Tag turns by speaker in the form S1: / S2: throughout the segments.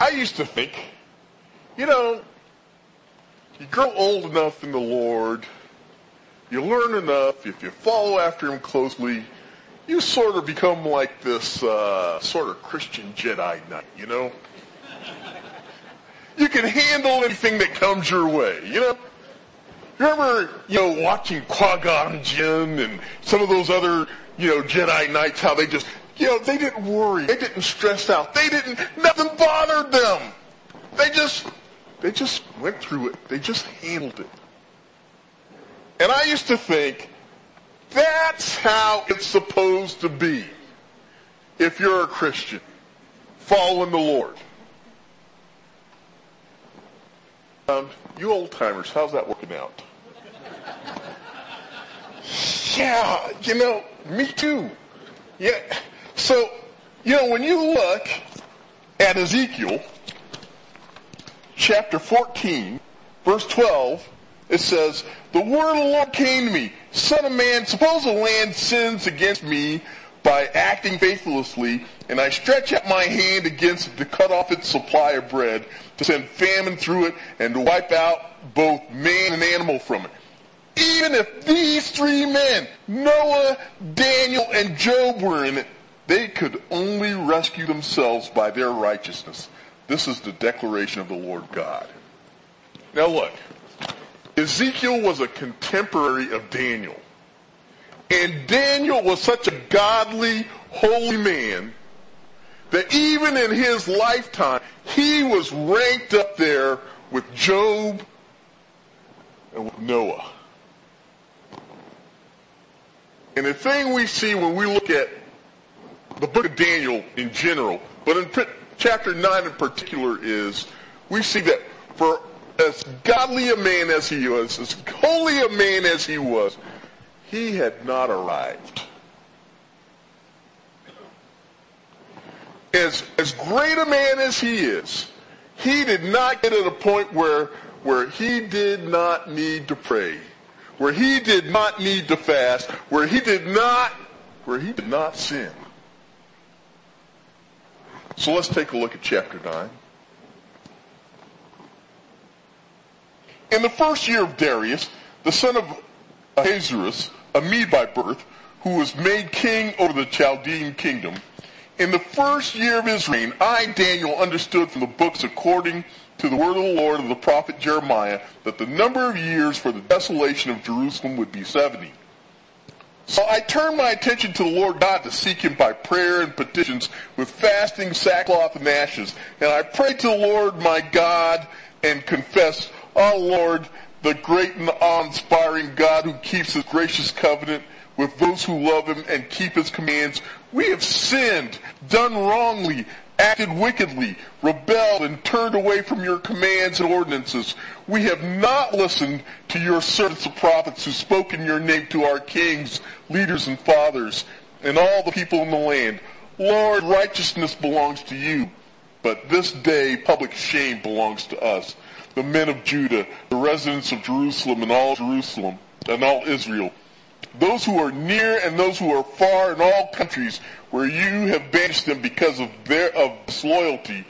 S1: I used to think, you know, you grow old enough in the Lord, you learn enough, if you follow after Him closely, you sort of become like this uh, sort of Christian Jedi Knight, you know? You can handle anything that comes your way, you know? Remember, you know, watching Qui-Gon Jinn and some of those other, you know, Jedi Knights, how they just, you know, they didn't worry. They didn't stress out. They didn't, nothing bothered them. They just, they just went through it. They just handled it. And I used to think, that's how it's supposed to be if you're a Christian, following the Lord. Um, you old timers, how's that working out? yeah, you know, me too. Yeah. So, you know, when you look at Ezekiel chapter 14, verse 12, it says, The word of the Lord came to me, Son of man, suppose a land sins against me by acting faithlessly, and I stretch out my hand against it to cut off its supply of bread, to send famine through it, and to wipe out both man and animal from it. Even if these three men, Noah, Daniel, and Job were in it, they could only rescue themselves by their righteousness. This is the declaration of the Lord God. Now look, Ezekiel was a contemporary of Daniel. And Daniel was such a godly, holy man that even in his lifetime, he was ranked up there with Job and with Noah. And the thing we see when we look at the book of Daniel in general, but in chapter 9 in particular is, we see that for as godly a man as he was, as holy a man as he was, he had not arrived. As, as great a man as he is, he did not get at a point where, where he did not need to pray, where he did not need to fast, where he did not, where he did not sin. So let's take a look at chapter 9. In the first year of Darius, the son of Ahasuerus, a Mede by birth, who was made king over the Chaldean kingdom, in the first year of his reign, I, Daniel, understood from the books according to the word of the Lord of the prophet Jeremiah that the number of years for the desolation of Jerusalem would be 70. So I turned my attention to the Lord God to seek him by prayer and petitions with fasting, sackcloth, and ashes. And I prayed to the Lord my God and confessed, Oh Lord, the great and awe-inspiring God who keeps his gracious covenant with those who love him and keep his commands. We have sinned, done wrongly, acted wickedly, rebelled, and turned away from your commands and ordinances. We have not listened to your servants the prophets who spoke in your name to our kings, leaders, and fathers, and all the people in the land. Lord, righteousness belongs to you, but this day public shame belongs to us the men of Judah, the residents of Jerusalem and all Jerusalem and all Israel, those who are near and those who are far in all countries where you have banished them because of their of disloyalty,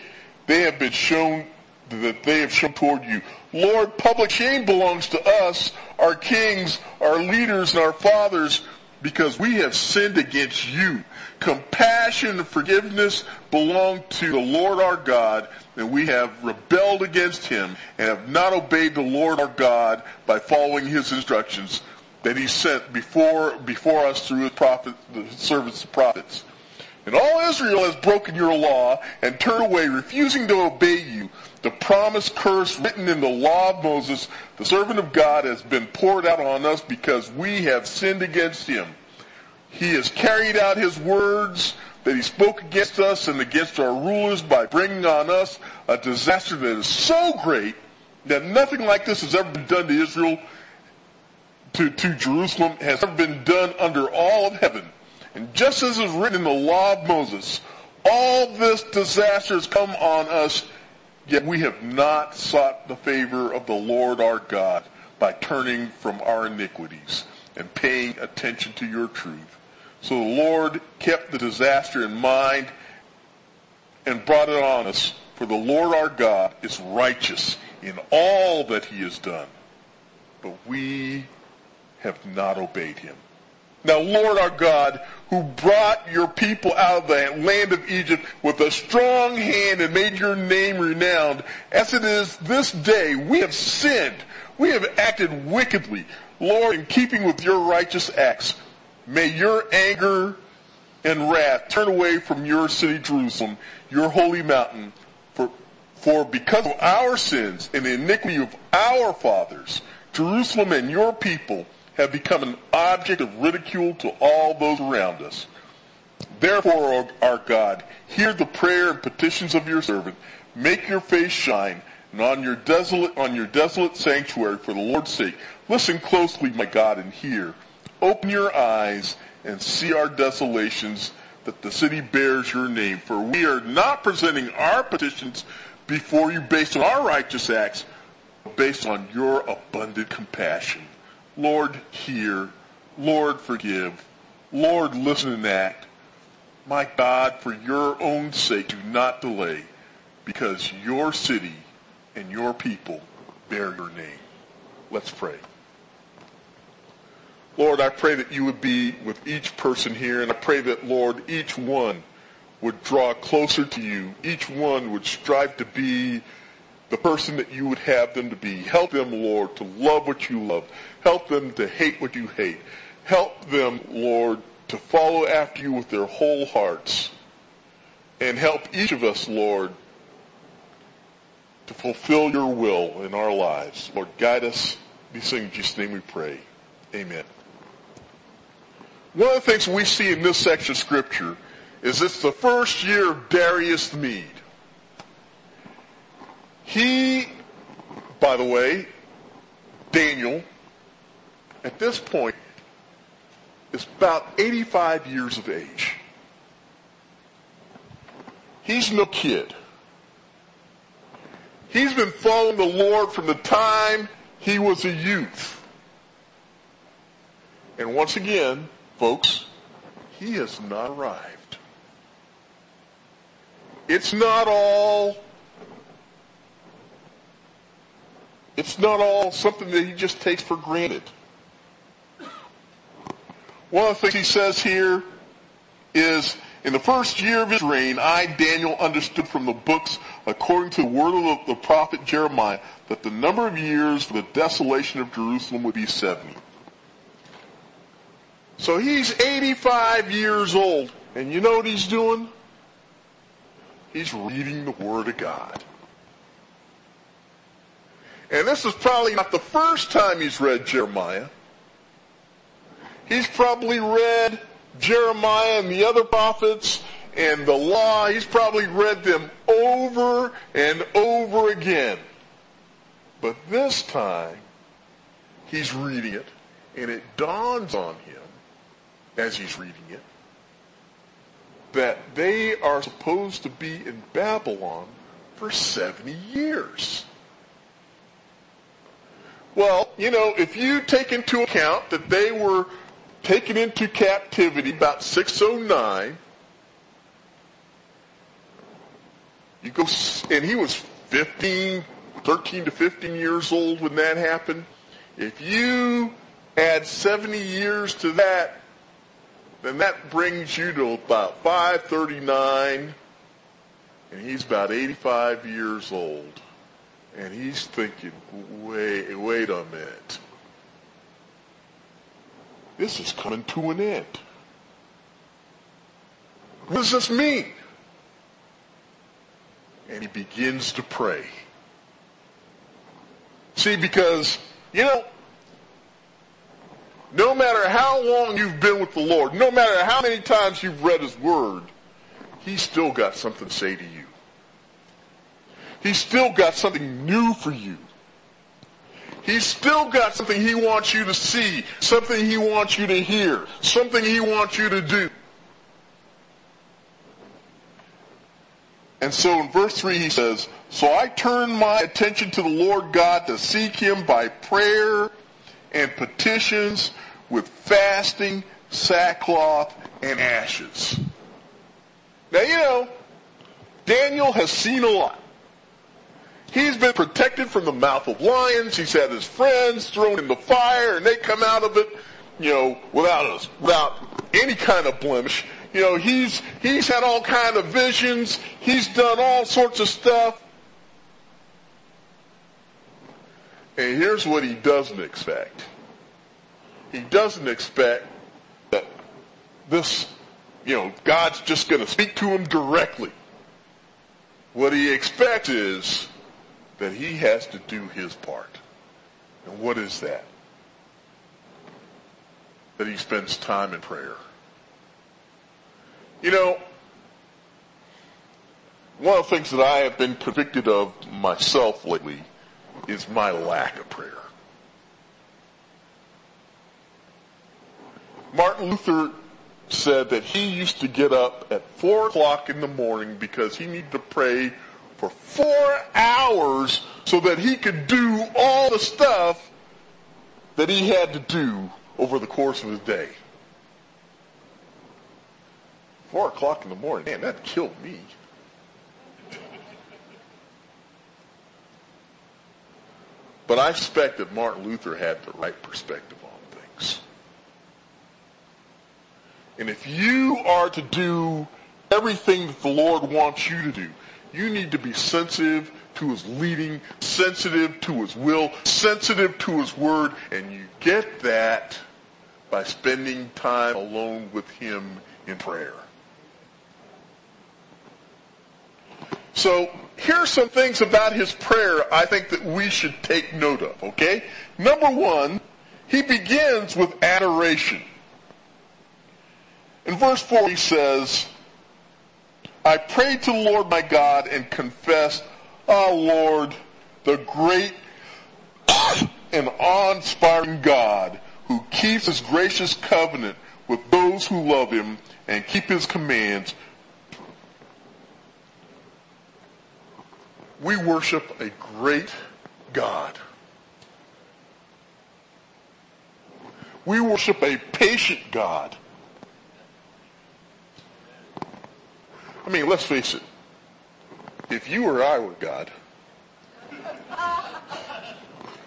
S1: they have been shown that they have shown toward you. Lord, public shame belongs to us, our kings, our leaders, and our fathers, because we have sinned against you. Compassion and forgiveness belong to the Lord our God, and we have rebelled against him and have not obeyed the Lord our God by following his instructions that he sent before, before us through his prophet, the servants, the prophets. And all Israel has broken your law and turned away, refusing to obey you. The promised curse written in the law of Moses, the servant of God, has been poured out on us because we have sinned against him. He has carried out his words that he spoke against us and against our rulers by bringing on us a disaster that is so great that nothing like this has ever been done to Israel, to, to Jerusalem, has ever been done under all of heaven. And just as is written in the law of Moses, all this disaster has come on us, yet we have not sought the favor of the Lord our God by turning from our iniquities and paying attention to your truth. So the Lord kept the disaster in mind and brought it on us for the Lord our God is righteous in all that he has done. But we have not obeyed him. Now, Lord our God, who brought your people out of the land of Egypt with a strong hand and made your name renowned, as it is this day, we have sinned. We have acted wickedly. Lord, in keeping with your righteous acts, may your anger and wrath turn away from your city Jerusalem, your holy mountain, for, for because of our sins and the iniquity of our fathers, Jerusalem and your people have become an object of ridicule to all those around us. Therefore, our God, hear the prayer and petitions of your servant. Make your face shine, and on your desolate, on your desolate sanctuary for the Lord's sake. Listen closely, my God, and hear. Open your eyes and see our desolations that the city bears your name. For we are not presenting our petitions before you based on our righteous acts, but based on your abundant compassion. Lord, hear. Lord, forgive. Lord, listen and act. My God, for your own sake, do not delay, because your city and your people bear your name. Let's pray. Lord, I pray that you would be with each person here, and I pray that, Lord, each one would draw closer to you. Each one would strive to be the person that you would have them to be. Help them, Lord, to love what you love. Help them to hate what you hate. Help them, Lord, to follow after you with their whole hearts. And help each of us, Lord, to fulfill your will in our lives. Lord, guide us. These things in Jesus' name we pray. Amen. One of the things we see in this section of scripture is it's the first year of Darius the Mede. He, by the way, Daniel, at this point, is about 85 years of age. He's no kid. He's been following the Lord from the time he was a youth. And once again, folks, he has not arrived. It's not all it's not all something that he just takes for granted. One of the things he says here is, in the first year of his reign, I, Daniel, understood from the books, according to the word of the, prophet Jeremiah, that the number of years for the desolation of Jerusalem would be 70. So he's 85 years old. And you know what he's doing? He's reading the Word of God. And this is probably not the first time he's read Jeremiah. He's probably read Jeremiah and the other prophets and the law. He's probably read them over and over again. But this time, he's reading it, and it dawns on him as he's reading it that they are supposed to be in Babylon for 70 years. Well, you know, if you take into account that they were taken into captivity about 609, you go, and he was 15, 13 to 15 years old when that happened. If you add 70 years to that, then that brings you to about 539, and he's about 85 years old. And he's thinking, wait, wait a minute. This is coming to an end. What does this mean? And he begins to pray. See, because, you know, no matter how long you've been with the Lord, no matter how many times you've read His Word, He's still got something to say to you. He's still got something new for you. He's still got something He wants you to see, something He wants you to hear, something He wants you to do. And so in verse 3 he says, So I turned my attention to the Lord God to seek Him by prayer and petitions with fasting, sackcloth, and ashes. Now, you know, Daniel has seen a lot. He's been protected from the mouth of lions. He's had his friends thrown in the fire and they come out of it, you know, without us, without any kind of blemish. You know, he's, he's had all kind of visions. He's done all sorts of stuff. And here's what he doesn't expect. He doesn't expect that this, you know, God's just going to speak to him directly. What he expects is that he has to do his part. And what is that? That he spends time in prayer. You know, one of the things that I have been convicted of myself lately is my lack of prayer. Martin Luther said that he used to get up at four o'clock in the morning because he needed to pray for four hours so that he could do all the stuff that he had to do over the course of his day. Four o'clock in the morning, man, that killed me. But I suspect that Martin Luther had the right perspective on things. And if you are to do everything that the Lord wants you to do, you need to be sensitive to his leading, sensitive to his will, sensitive to his word, and you get that by spending time alone with him in prayer. So here's some things about his prayer I think that we should take note of, okay? Number one, he begins with adoration. In verse 4 he says, I prayed to the Lord my God and confessed, Oh ah, Lord, the great and awe-inspiring God who keeps his gracious covenant with those who love him and keep his commands we worship a great God. We worship a patient God. I mean, let's face it. If you or I were God,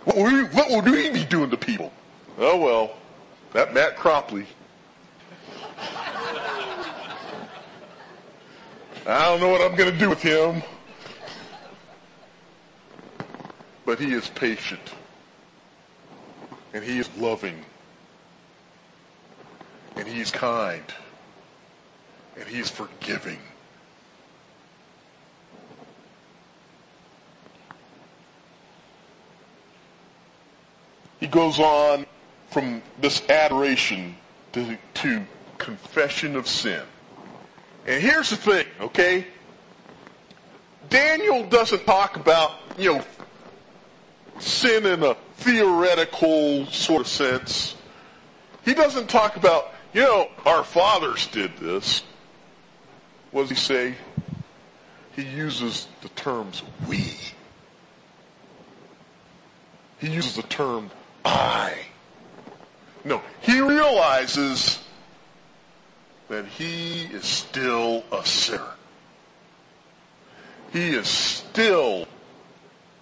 S1: what would, we, what would we be doing to people? Oh well, that Matt Cropley. I don't know what I'm going to do with him. But he is patient. And he is loving. And he is kind. And he is forgiving. He goes on from this adoration to, to confession of sin. And here's the thing, okay? Daniel doesn't talk about, you know, sin in a theoretical sort of sense. He doesn't talk about, you know, our fathers did this. What does he say? He uses the terms we. He uses the term I. No, he realizes that he is still a sinner. He is still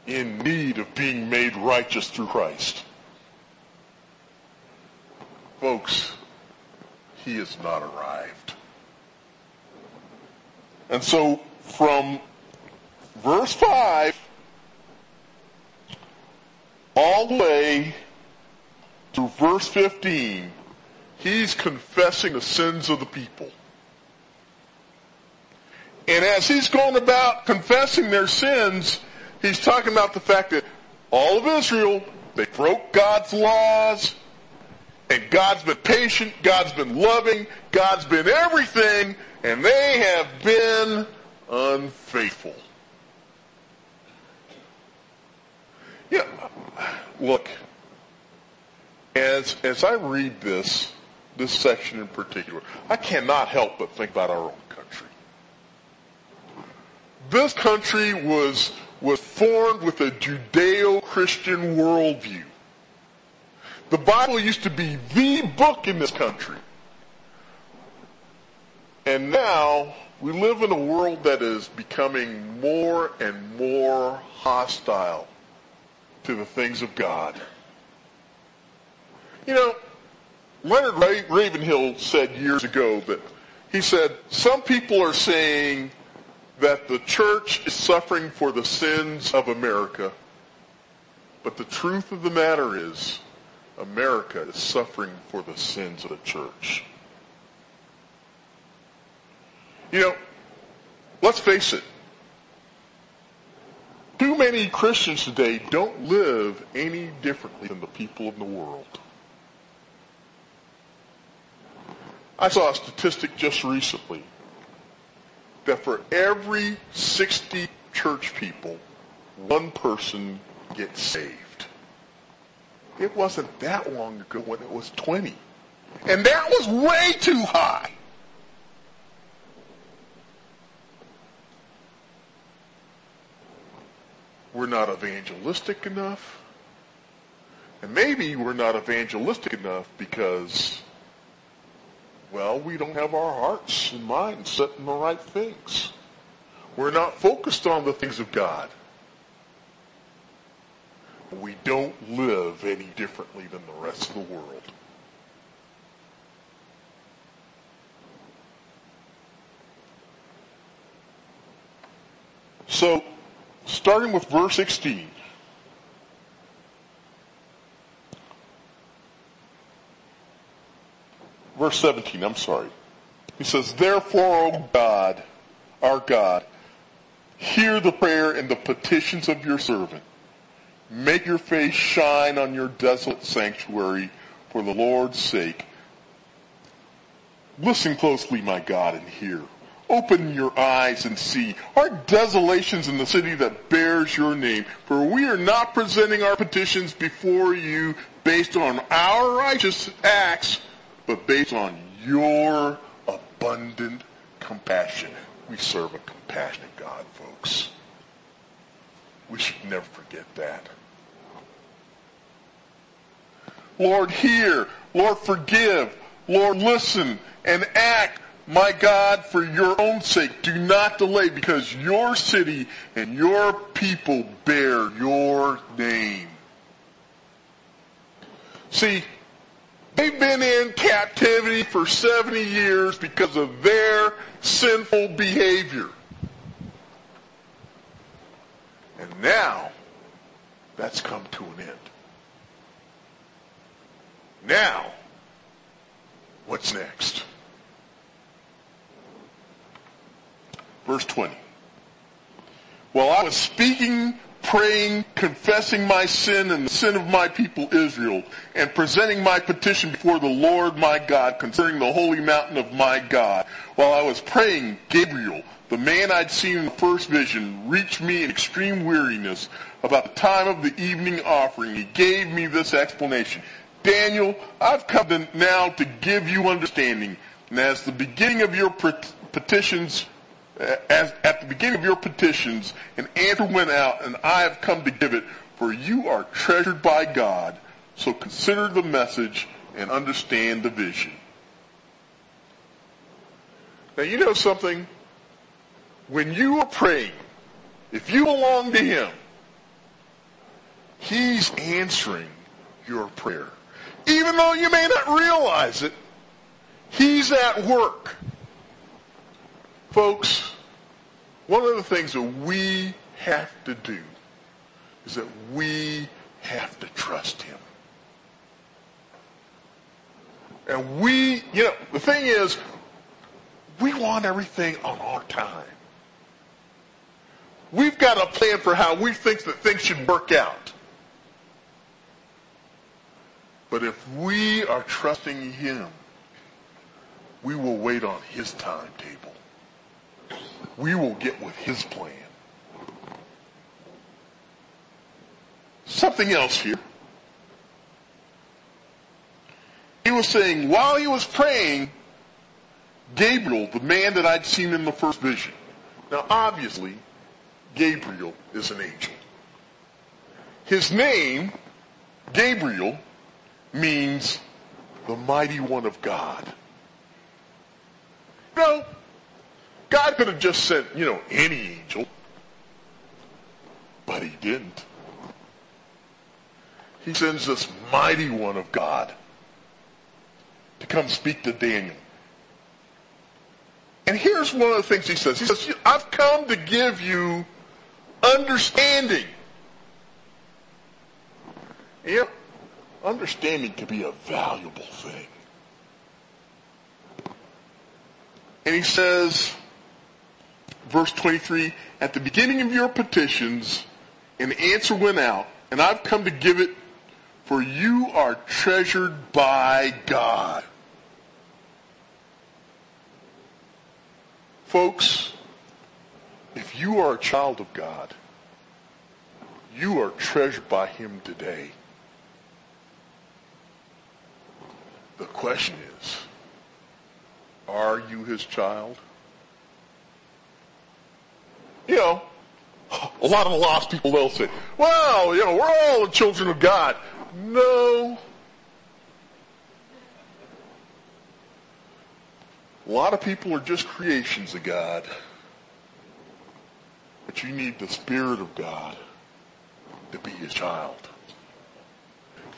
S1: in need of being made righteous through Christ. Folks, he has not arrived. And so from verse 5 all the way to verse 15, he's confessing the sins of the people. And as he's going about confessing their sins, He's talking about the fact that all of Israel, they broke God's laws, and God's been patient, God's been loving, God's been everything, and they have been unfaithful. Yeah, look, as, as I read this, this section in particular, I cannot help but think about our own country. This country was was formed with a Judeo-Christian worldview. The Bible used to be the book in this country. And now, We live in a world that is becoming more and more hostile to the things of God. You know, Leonard Ravenhill said years ago that he said, some people are saying that the church is suffering for the sins of America. But the truth of the matter is, America is suffering for the sins of the church. You know, let's face it. Too many Christians today don't live any differently than the people in the world. I saw a statistic just recently that for every 60 church people, one person gets saved. It wasn't that long ago when it was 20. And that was way too high. we're not evangelistic enough. And maybe we're not evangelistic enough because, well, we don't have our hearts and minds set in the right things. We're not focused on the things of God. We don't live any differently than the rest of the world. So, starting with verse 16. Verse 17, I'm sorry. He says, Therefore, O God, our God, hear the prayer and the petitions of your servant. Make your face shine on your desolate sanctuary for the Lord's sake. Listen closely, my God, and hear. Open your eyes and see. Our desolations in the city that bears your name. For we are not presenting our petitions before you based on our righteous acts, but based on your abundant compassion. We serve a compassionate God, folks. We should never forget that. Lord, hear. Lord, forgive. Lord, listen and act my God, for your own sake, do not delay because your city and your people bear your name. See, they've been in captivity for 70 years because of their sinful behavior. And now, that's come to an end. Now, what's next? Verse 20. While I was speaking, praying, confessing my sin and the sin of my people Israel, and presenting my petition before the Lord my God concerning the holy mountain of my God, while I was praying, Gabriel, the man I'd seen in the first vision, reached me in extreme weariness about the time of the evening offering. He gave me this explanation. Daniel, I've come now to give you understanding. And as the beginning of your petitions Uh, as, at the beginning of your petitions, an answer went out, and I have come to give it, for you are treasured by God. So consider the message and understand the vision. Now, you know something? When you are praying, if you belong to Him, He's answering your prayer. Even though you may not realize it, He's at work. Folks, one of the things that we have to do is that we have to trust him. And we, you know, the thing is, we want everything on our time. We've got a plan for how we think that things should work out. But if we are trusting him, we will wait on his timetable we will get with his plan. Something else here. He was saying, while he was praying, Gabriel, the man that I'd seen in the first vision. Now obviously, Gabriel is an angel. His name, Gabriel, means the mighty one of God. No, God could have just sent, you know, any angel. But he didn't. He sends this mighty one of God to come speak to Daniel. And here's one of the things he says. He says, I've come to give you understanding. Know, understanding can be a valuable thing. And he says, verse 23, at the beginning of your petitions, an answer went out, and I've come to give it, for you are treasured by God. Folks, if you are a child of God, you are treasured by Him today. The question is, are you His child? You know, a lot of the lost people, they'll say, well, you know, we're all the children of God. No. A lot of people are just creations of God. But you need the Spirit of God to be his child.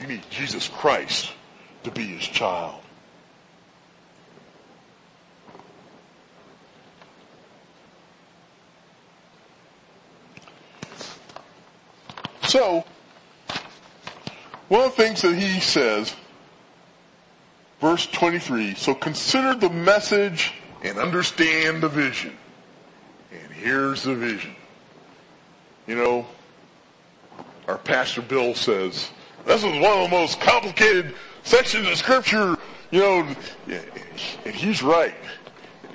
S1: You need Jesus Christ to be his child. So, one of the things that he says, verse 23, so consider the message and understand the vision. And here's the vision. You know, our pastor Bill says, this is one of the most complicated sections of scripture, you know, and he's right.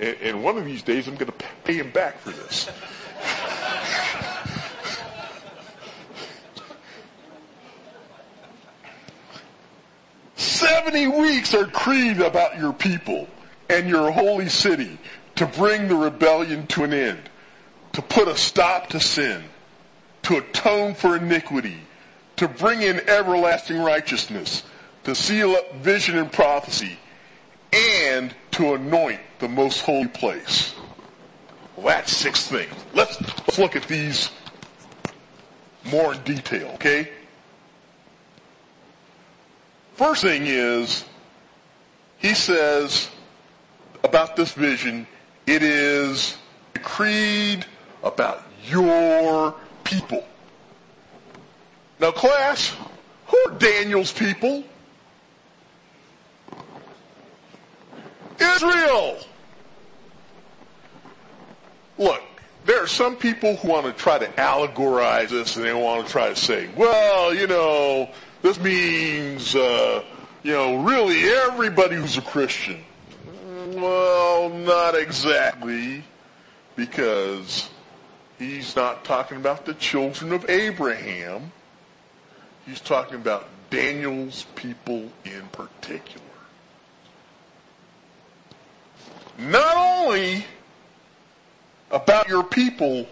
S1: And one of these days I'm going to pay him back for this. 70 weeks are creed about your people and your holy city to bring the rebellion to an end, to put a stop to sin, to atone for iniquity, to bring in everlasting righteousness, to seal up vision and prophecy, and to anoint the most holy place. Well, that's six things. Let's, let's look at these more in detail, okay? First thing is, he says about this vision, it is decreed about your people. Now class, who are Daniel's people? Israel! Look, there are some people who want to try to allegorize this and they want to try to say, well, you know, this means, uh, you know, really everybody who's a Christian. Well, not exactly, because he's not talking about the children of Abraham. He's talking about Daniel's people in particular. Not only about your people,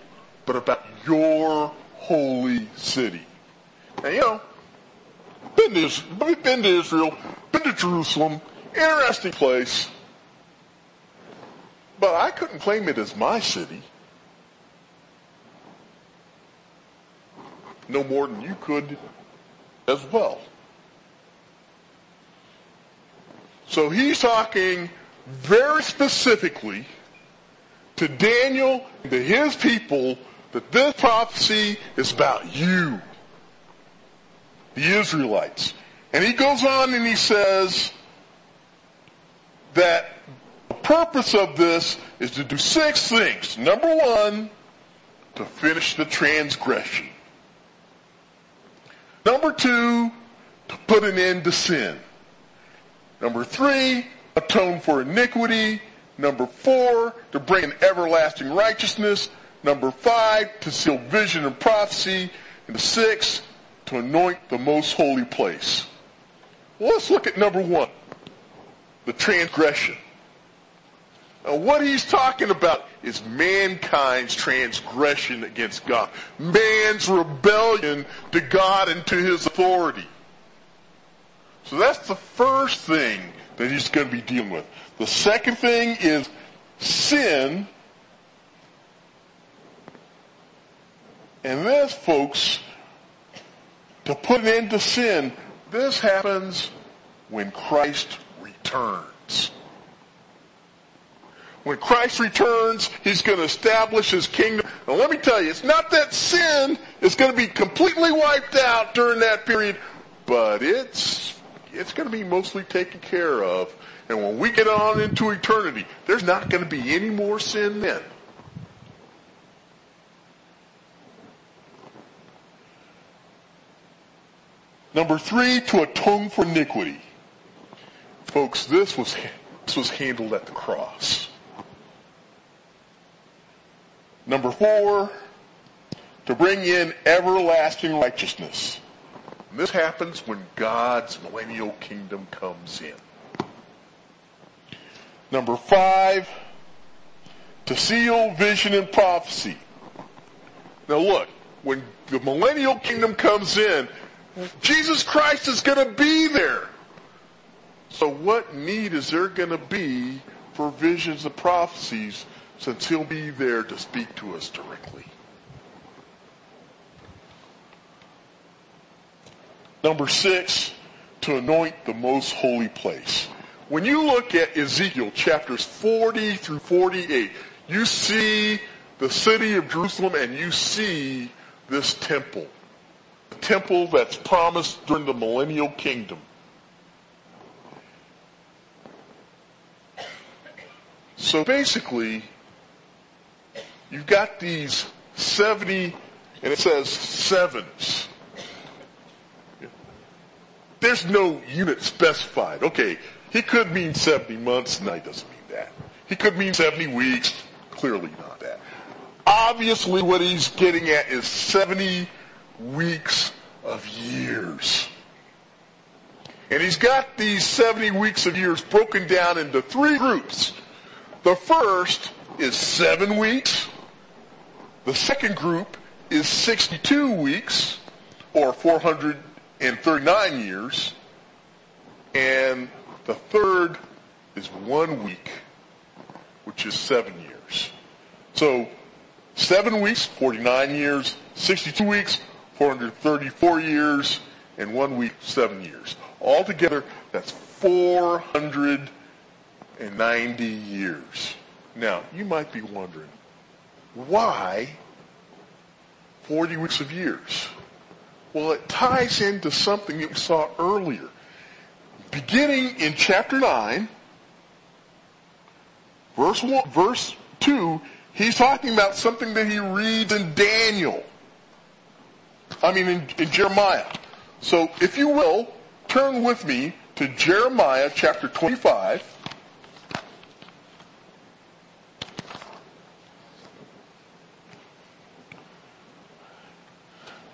S1: but about your holy city. Now, you know, been to, been to Israel, been to Jerusalem, interesting place. But I couldn't claim it as my city. No more than you could as well. So he's talking very specifically to Daniel and to his people that this prophecy is about you the Israelites. And he goes on and he says that the purpose of this is to do six things. Number one, to finish the transgression. Number two, to put an end to sin. Number three, atone for iniquity. Number four, to bring an everlasting righteousness. Number five, to seal vision and prophecy. And six, to anoint the most holy place. Well, let's look at number one, the transgression. Now, what he's talking about is mankind's transgression against God. Man's rebellion to God and to his authority. So that's the first thing that he's going to be dealing with. The second thing is sin. And this, folks, to put an end to sin, this happens when Christ returns. When Christ returns, he's going to establish his kingdom. Now let me tell you, it's not that sin is going to be completely wiped out during that period, but it's, it's going to be mostly taken care of and when we get on into eternity, there's not going to be any more sin then. Number three, to atone for iniquity. Folks, this was, this was handled at the cross. Number four, to bring in everlasting righteousness. And this happens when God's millennial kingdom comes in. Number five, to seal vision and prophecy. Now look, when the millennial kingdom comes in, Jesus Christ is going to be there. So what need is there going to be for visions and prophecies since he'll be there to speak to us directly? Number six, to anoint the most holy place. When you look at Ezekiel chapters 40 through 48, you see the city of Jerusalem and you see this temple The temple that's promised during the millennial kingdom. So basically, you've got these 70, and it says sevens. There's no unit specified. Okay, he could mean 70 months. No, he doesn't mean that. He could mean 70 weeks. Clearly not that. Obviously what he's getting at is 70 weeks of years. And he's got these 70 weeks of years broken down into three groups. The first is seven weeks. The second group is 62 weeks, or 439 years. And the third is one week, which is seven years. So, seven weeks, 49 years, 62 weeks, 434 years, and one week, seven years. Altogether, that's 490 years. Now, you might be wondering, why 40 weeks of years? Well, it ties into something that we saw earlier. Beginning in chapter 9, verse 1, verse 2, he's talking about something that he reads in Daniel. I mean in, in Jeremiah. So if you will, turn with me to Jeremiah chapter 25.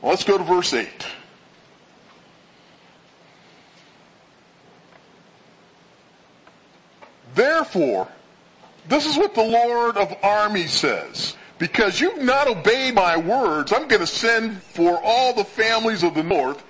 S1: Let's go to verse 8. Therefore, this is what the Lord of armies says. Because you've not obeyed my words, I'm going to send for all the families of the north.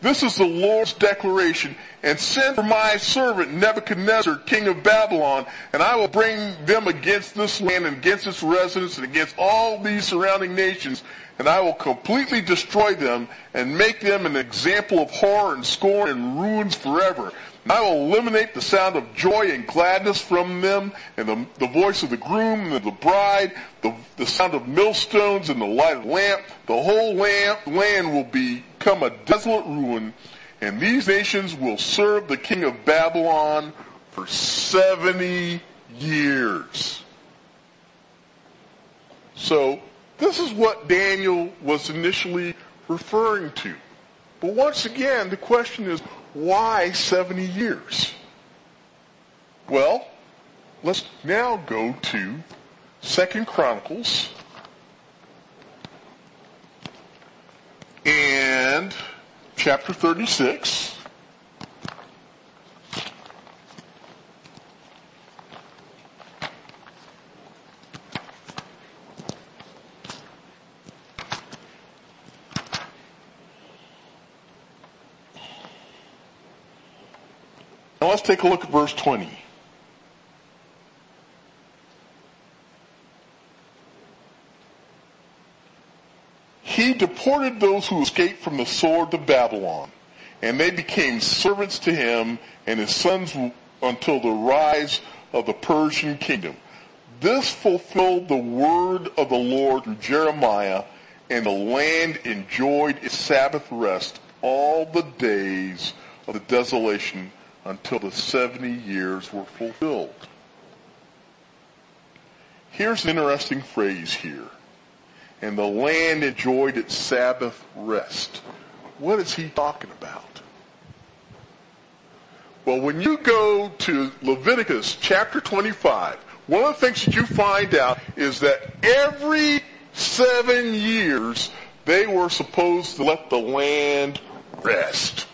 S1: This is the Lord's declaration. And send for my servant Nebuchadnezzar, king of Babylon, and I will bring them against this land and against its residents and against all these surrounding nations, and I will completely destroy them and make them an example of horror and scorn and ruins forever. I will eliminate the sound of joy and gladness from them, and the, the voice of the groom and the bride, the, the sound of millstones and the light of lamp. The whole lamp, land will become a desolate ruin, and these nations will serve the king of Babylon for 70 years. So, this is what Daniel was initially referring to. But once again, the question is, why 70 years? Well, let's now go to Second Chronicles and chapter 36. Now let's take a look at verse 20. He deported those who escaped from the sword to Babylon, and they became servants to him and his sons until the rise of the Persian kingdom. This fulfilled the word of the Lord through Jeremiah, and the land enjoyed its Sabbath rest all the days of the desolation until the 70 years were fulfilled. Here's an interesting phrase here. And the land enjoyed its Sabbath rest. What is he talking about? Well, when you go to Leviticus chapter 25, one of the things that you find out is that every seven years they were supposed to let the land rest.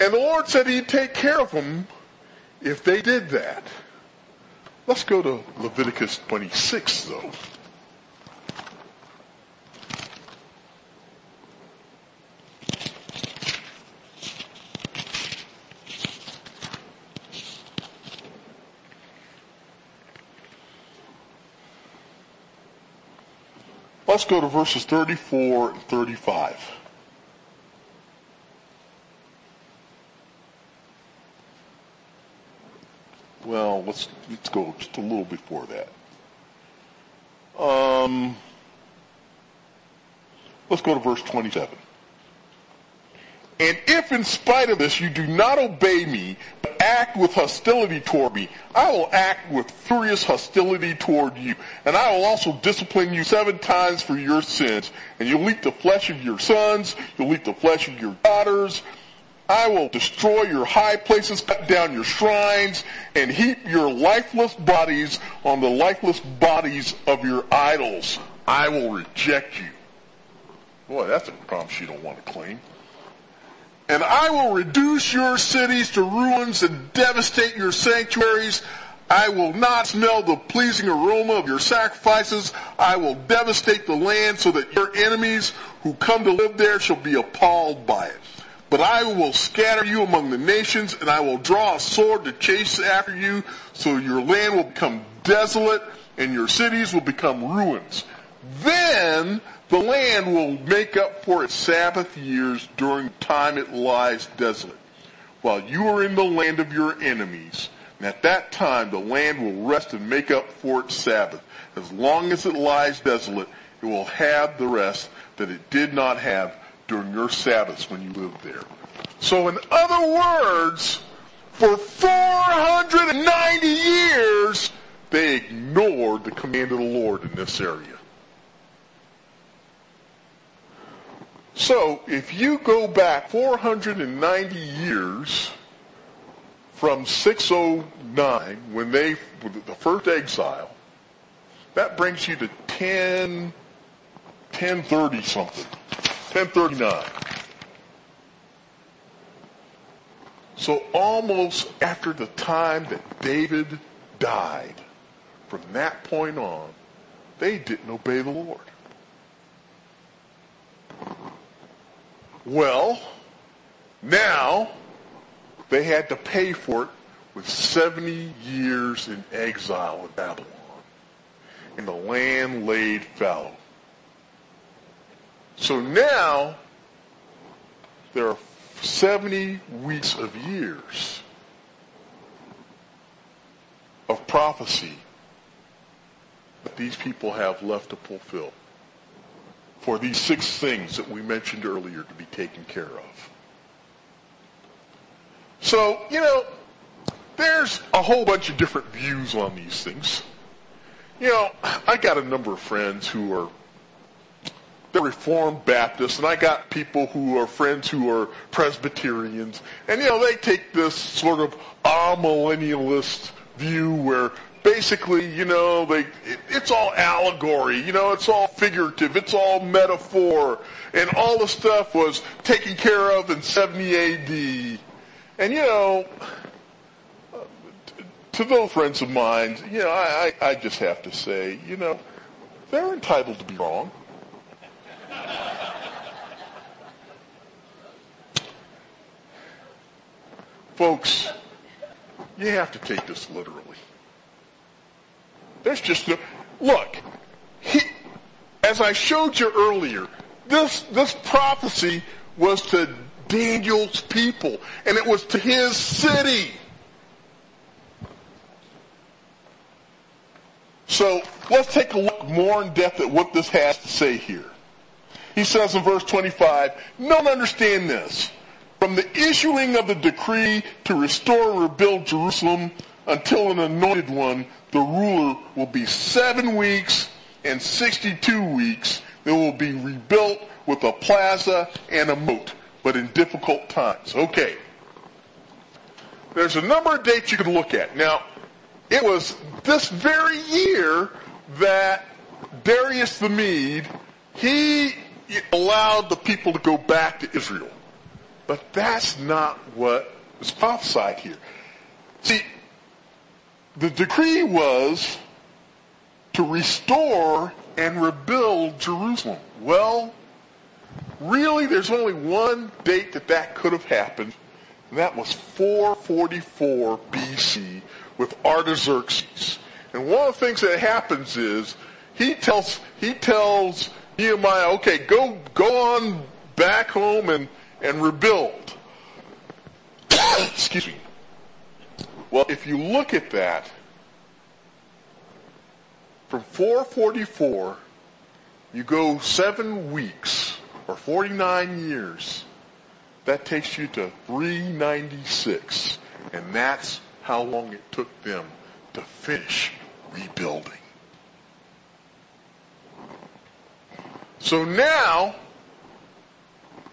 S1: And the Lord said he'd take care of them if they did that. Let's go to Leviticus 26 though. Let's go to verses 34 and 35. Well, let's let's go just a little before that. Um, let's go to verse 27. And if in spite of this you do not obey me, but act with hostility toward me, I will act with furious hostility toward you. And I will also discipline you seven times for your sins. And you'll eat the flesh of your sons, you'll eat the flesh of your daughters. I will destroy your high places, cut down your shrines, and heap your lifeless bodies on the lifeless bodies of your idols. I will reject you. Boy, that's a promise you don't want to claim. And I will reduce your cities to ruins and devastate your sanctuaries. I will not smell the pleasing aroma of your sacrifices. I will devastate the land so that your enemies who come to live there shall be appalled by it. But I will scatter you among the nations and I will draw a sword to chase after you so your land will become desolate and your cities will become ruins. Then the land will make up for its Sabbath years during the time it lies desolate, while you are in the land of your enemies. And at that time the land will rest and make up for its Sabbath. As long as it lies desolate, it will have the rest that it did not have during your Sabbaths when you lived there. So in other words, for 490 years, they ignored the command of the Lord in this area. So if you go back 490 years from 609 when they the first exile, that brings you to 10 1030 something. 1039. So almost after the time that David died, from that point on, they didn't obey the Lord. Well, now they had to pay for it with 70 years in exile in Babylon. And the land laid fallow. So now there are 70 weeks of years of prophecy that these people have left to fulfill for these six things that we mentioned earlier to be taken care of. So, you know, there's a whole bunch of different views on these things. You know, I got a number of friends who are they're Reformed Baptists, and I got people who are friends who are Presbyterians, and you know they take this sort of amillennialist view where basically, you know, they, it, it's all allegory, you know, it's all figurative, it's all metaphor, and all the stuff was taken care of in 70 AD. And you know, to those friends of mine, you know, I, I, I just have to say, you know, they're entitled to be wrong. Folks, you have to take this literally. There's just no, look, he, as I showed you earlier, this, this prophecy was to Daniel's people, and it was to his city. So let's take a look more in depth at what this has to say here. He says in verse 25, don't understand this. From the issuing of the decree to restore and rebuild Jerusalem until an anointed one, the ruler will be seven weeks and 62 weeks. They will be rebuilt with a plaza and a moat, but in difficult times. Okay. There's a number of dates you can look at. Now, it was this very year that Darius the Mede, he allowed the people to go back to Israel. But that's not what is prophesied here. See, the decree was to restore and rebuild Jerusalem. Well, really, there's only one date that that could have happened, and that was 444 BC with Artaxerxes. And one of the things that happens is he tells he tells Nehemiah, okay, go go on back home and and rebuild. Excuse me. Well, if you look at that, from 444, you go seven weeks or 49 years. That takes you to 396. And that's how long it took them to finish rebuilding. So now,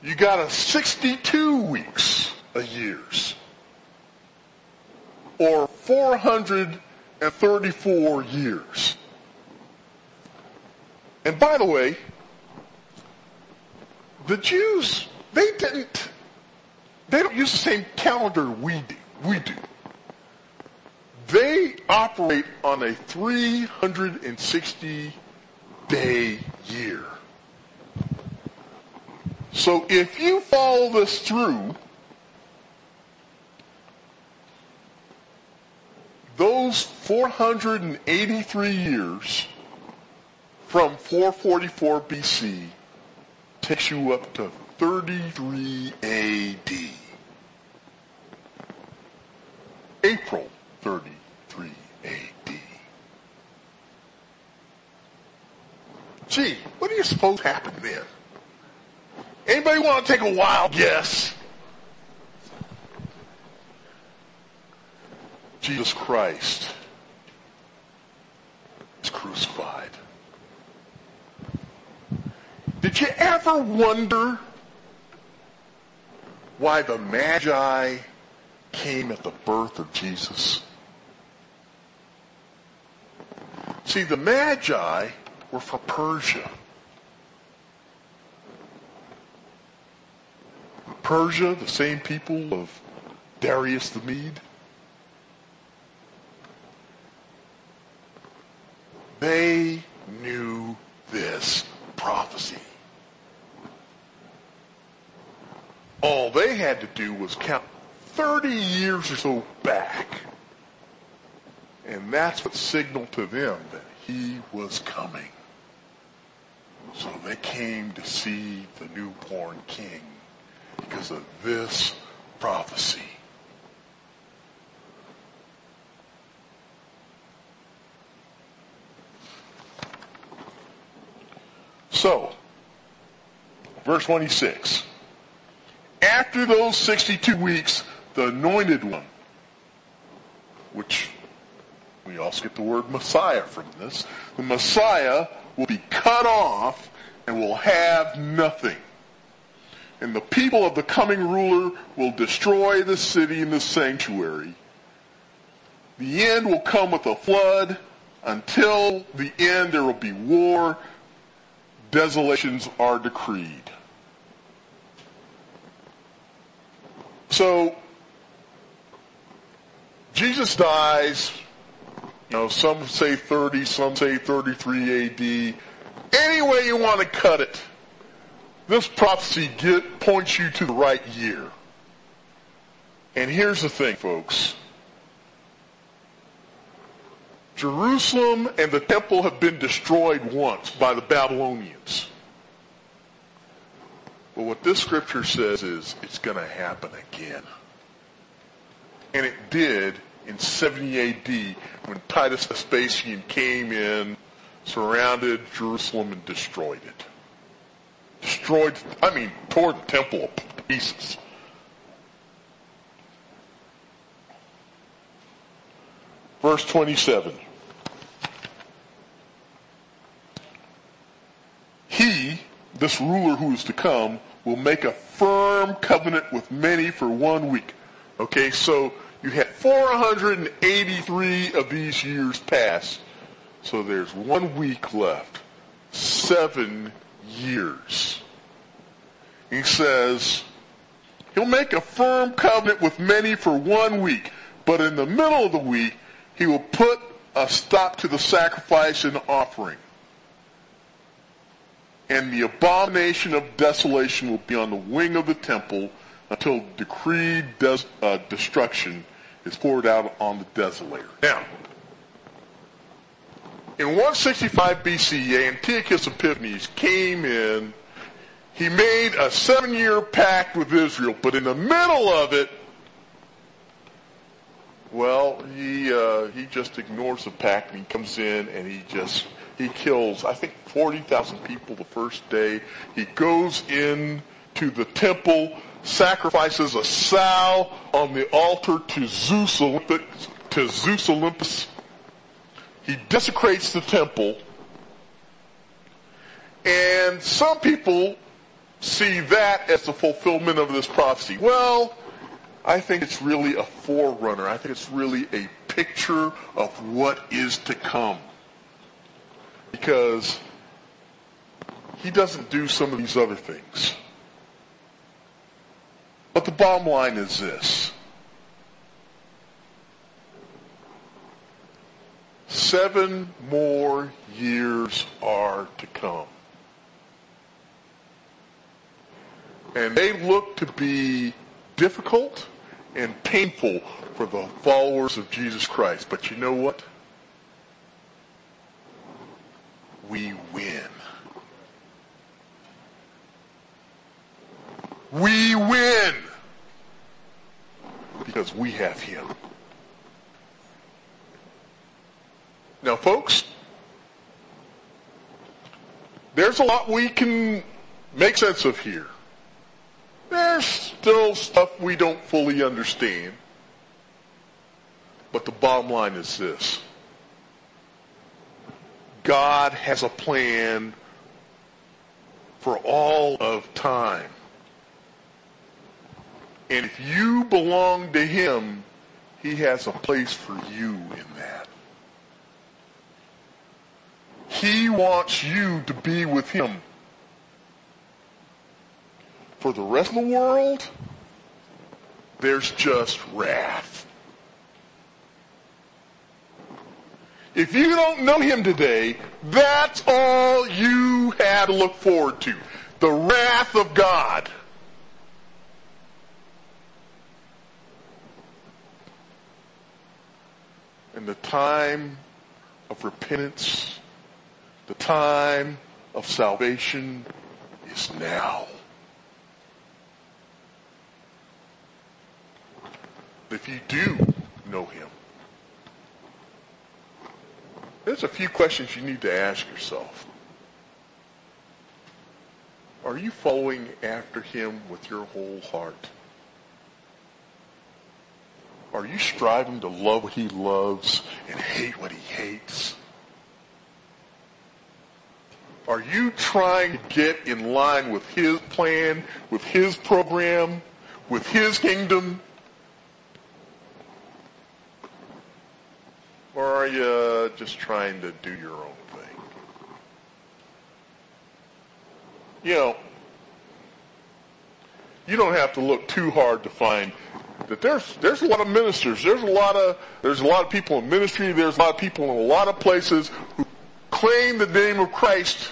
S1: you got a 62 weeks a years. Or 434 years. And by the way, the Jews, they didn't, they don't use the same calendar we do. We do. They operate on a 360 day year. So if you follow this through, those 483 years from 444 BC takes you up to 33 AD. April 33 AD. Gee, what do you suppose happened then? Anybody want to take a wild guess? Jesus Christ is crucified. Did you ever wonder why the Magi came at the birth of Jesus? See, the Magi were from Persia. Persia, the same people of Darius the Mede. They knew this prophecy. All they had to do was count 30 years or so back. And that's what signaled to them that he was coming. So they came to see the newborn king because of this prophecy. So, verse 26. After those 62 weeks, the anointed one, which we also get the word Messiah from this, the Messiah will be cut off and will have nothing and the people of the coming ruler will destroy the city and the sanctuary. The end will come with a flood. Until the end, there will be war. Desolations are decreed. So, Jesus dies, you know, some say 30, some say 33 AD. Any way you want to cut it, this prophecy get, points you to the right year. And here's the thing, folks. Jerusalem and the temple have been destroyed once by the Babylonians. But what this scripture says is it's going to happen again. And it did in 70 AD when Titus Vespasian came in, surrounded Jerusalem and destroyed it. Destroyed, I mean, tore the temple to pieces. Verse 27. He, this ruler who is to come, will make a firm covenant with many for one week. Okay, so you had 483 of these years pass. So there's one week left. Seven years. He says, he'll make a firm covenant with many for one week, but in the middle of the week, he will put a stop to the sacrifice and offering and the abomination of desolation will be on the wing of the temple until decreed des- uh, destruction is poured out on the desolator. Now, in 165 BC, Antiochus Epiphanes came in. He made a seven-year pact with Israel, but in the middle of it, well, he uh, he just ignores the pact and he comes in and he just he kills, I think, 40,000 people the first day. He goes in to the temple, sacrifices a sow on the altar to Zeus Olympus, to Zeus Olympus. He desecrates the temple. And some people see that as the fulfillment of this prophecy. Well, I think it's really a forerunner. I think it's really a picture of what is to come because he doesn't do some of these other things. But the bottom line is this. Seven more years are to come. And they look to be difficult and painful for the followers of Jesus Christ. But you know what? we win. We win because we have him. Now, folks, there's a lot we can make sense of here. There's still stuff we don't fully understand. But the bottom line is this. God has a plan for all of time. And if you belong to him, he has a place for you in that. He wants you to be with him. For the rest of the world, there's just wrath. If you don't know him today, that's all you had to look forward to. The wrath of God. And the time of repentance, the time of salvation is now. If you do know him, there's a few questions you need to ask yourself. Are you following after him with your whole heart? Are you striving to love what he loves and hate what he hates? Are you trying to get in line with his plan, with his program, with his kingdom? Or are you uh, just trying to do your own thing? You know, you don't have to look too hard to find that there's there's a lot of ministers, there's a lot of there's a lot of people in ministry, there's a lot of people in a lot of places who claim the name of Christ,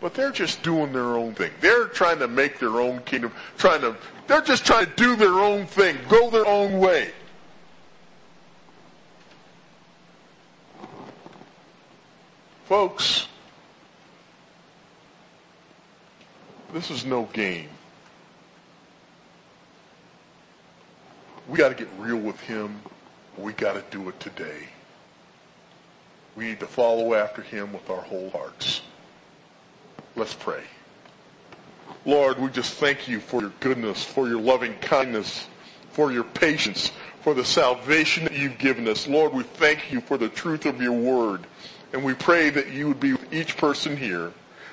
S1: but they're just doing their own thing. They're trying to make their own kingdom, trying to they're just trying to do their own thing, go their own way. Folks, this is no game. We got to get real with him. We got to do it today. We need to follow after him with our whole hearts. Let's pray. Lord, we just thank you for your goodness, for your loving kindness, for your patience, for the salvation that you've given us. Lord, we thank you for the truth of your word. And we pray that you would be with each person here.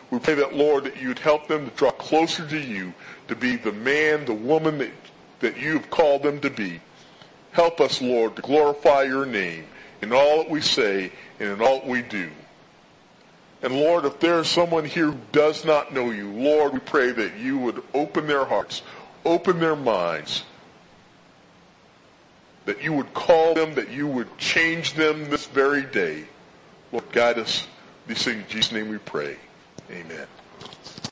S1: We pray that, Lord, that you'd help them to draw closer to you, to be the man, the woman that, that you've called them to be. Help us, Lord, to glorify your name in all that we say and in all that we do. And Lord, if there is someone here who does not know you, Lord, we pray that you would open their hearts, open their minds, that you would call them, that you would change them this very day. Lord, guide us. These things in Jesus' name we pray. Amen.